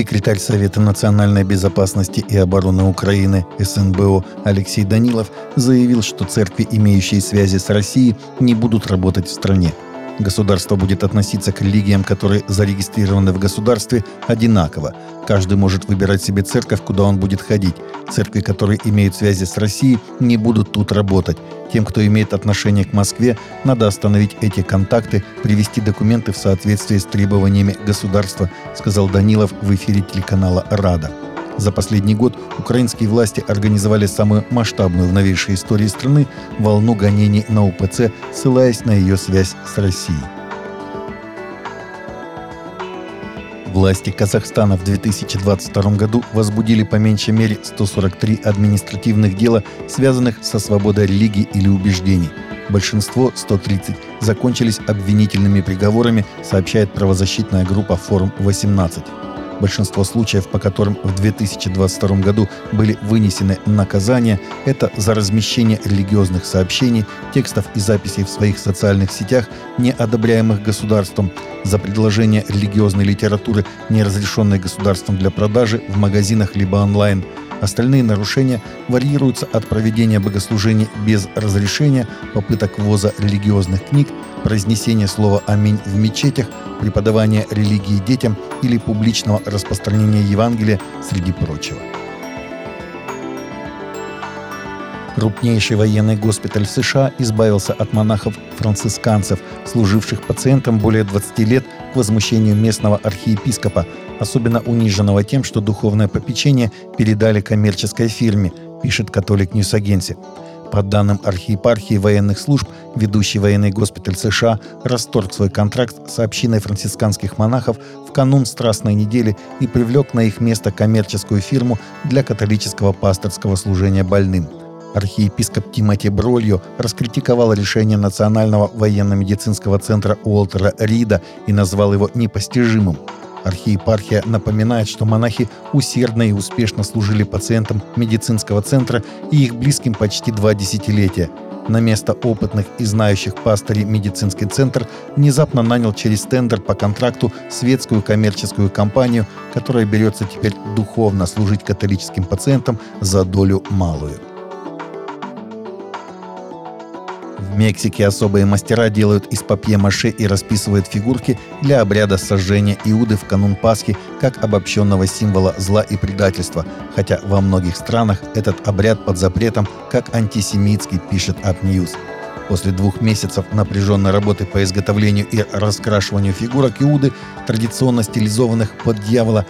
Секретарь Совета национальной безопасности и обороны Украины СНБО Алексей Данилов заявил, что церкви, имеющие связи с Россией, не будут работать в стране. Государство будет относиться к религиям, которые зарегистрированы в государстве, одинаково. Каждый может выбирать себе церковь, куда он будет ходить. Церкви, которые имеют связи с Россией, не будут тут работать. Тем, кто имеет отношение к Москве, надо остановить эти контакты, привести документы в соответствии с требованиями государства, сказал Данилов в эфире телеканала «Рада». За последний год украинские власти организовали самую масштабную в новейшей истории страны волну гонений на УПЦ, ссылаясь на ее связь с Россией. Власти Казахстана в 2022 году возбудили по меньшей мере 143 административных дела, связанных со свободой религии или убеждений. Большинство, 130, закончились обвинительными приговорами, сообщает правозащитная группа «Форум-18». Большинство случаев, по которым в 2022 году были вынесены наказания, это за размещение религиозных сообщений, текстов и записей в своих социальных сетях, не одобряемых государством, за предложение религиозной литературы, не разрешенной государством для продажи в магазинах либо онлайн – Остальные нарушения варьируются от проведения богослужений без разрешения, попыток ввоза религиозных книг, произнесения слова «Аминь» в мечетях, преподавания религии детям или публичного распространения Евангелия, среди прочего. Крупнейший военный госпиталь США избавился от монахов-францисканцев, служивших пациентам более 20 лет к возмущению местного архиепископа, особенно униженного тем, что духовное попечение передали коммерческой фирме, пишет Catholic News Agency. По данным архиепархии военных служб, ведущий военный госпиталь США расторг свой контракт с общиной францисканских монахов в канун Страстной недели и привлек на их место коммерческую фирму для католического пасторского служения больным. Архиепископ Тимоти Брольо раскритиковал решение Национального военно-медицинского центра Уолтера Рида и назвал его непостижимым. Архиепархия напоминает, что монахи усердно и успешно служили пациентам медицинского центра и их близким почти два десятилетия. На место опытных и знающих пастырей медицинский центр внезапно нанял через тендер по контракту светскую коммерческую компанию, которая берется теперь духовно служить католическим пациентам за долю малую. В Мексике особые мастера делают из папье-маше и расписывают фигурки для обряда сожжения Иуды в канун Пасхи как обобщенного символа зла и предательства, хотя во многих странах этот обряд под запретом как антисемитский, пишет News. После двух месяцев напряженной работы по изготовлению и раскрашиванию фигурок Иуды, традиционно стилизованных под дьявола,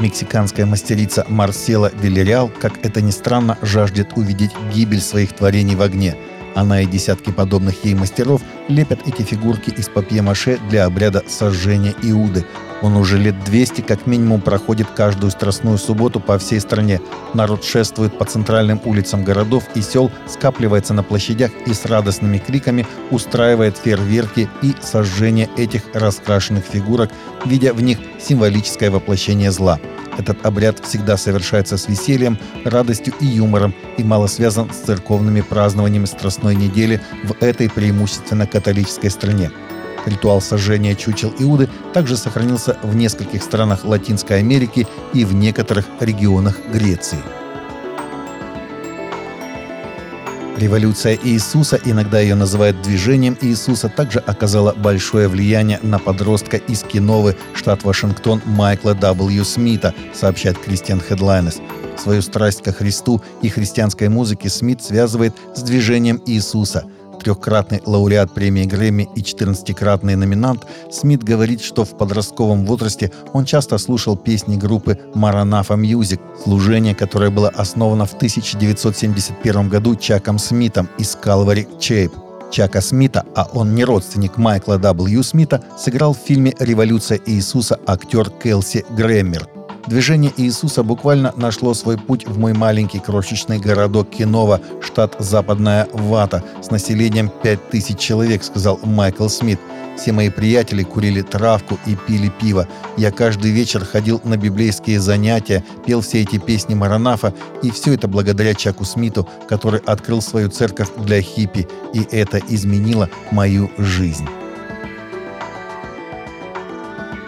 мексиканская мастерица Марсела Вильяреал, как это ни странно, жаждет увидеть гибель своих творений в огне – она и десятки подобных ей мастеров лепят эти фигурки из папье-маше для обряда сожжения Иуды. Он уже лет 200 как минимум проходит каждую страстную субботу по всей стране. Народ шествует по центральным улицам городов и сел, скапливается на площадях и с радостными криками устраивает фейерверки и сожжение этих раскрашенных фигурок, видя в них символическое воплощение зла. Этот обряд всегда совершается с весельем, радостью и юмором и мало связан с церковными празднованиями Страстной недели в этой преимущественно католической стране. Ритуал сожжения чучел Иуды также сохранился в нескольких странах Латинской Америки и в некоторых регионах Греции. Революция Иисуса, иногда ее называют движением Иисуса, также оказала большое влияние на подростка из Киновы, штат Вашингтон, Майкла W. Смита, сообщает Кристиан Хедлайнес. Свою страсть ко Христу и христианской музыке Смит связывает с движением Иисуса – трехкратный лауреат премии Грэмми и 14-кратный номинант, Смит говорит, что в подростковом возрасте он часто слушал песни группы Maranatha Music, служение, которое было основано в 1971 году Чаком Смитом из Calvary Чейп. Чака Смита, а он не родственник Майкла W. Смита, сыграл в фильме «Революция Иисуса» актер Келси Грэммер. Движение Иисуса буквально нашло свой путь в мой маленький крошечный городок Кинова, штат Западная Вата, с населением 5000 человек, сказал Майкл Смит. Все мои приятели курили травку и пили пиво. Я каждый вечер ходил на библейские занятия, пел все эти песни Маранафа, и все это благодаря Чаку Смиту, который открыл свою церковь для хиппи, и это изменило мою жизнь.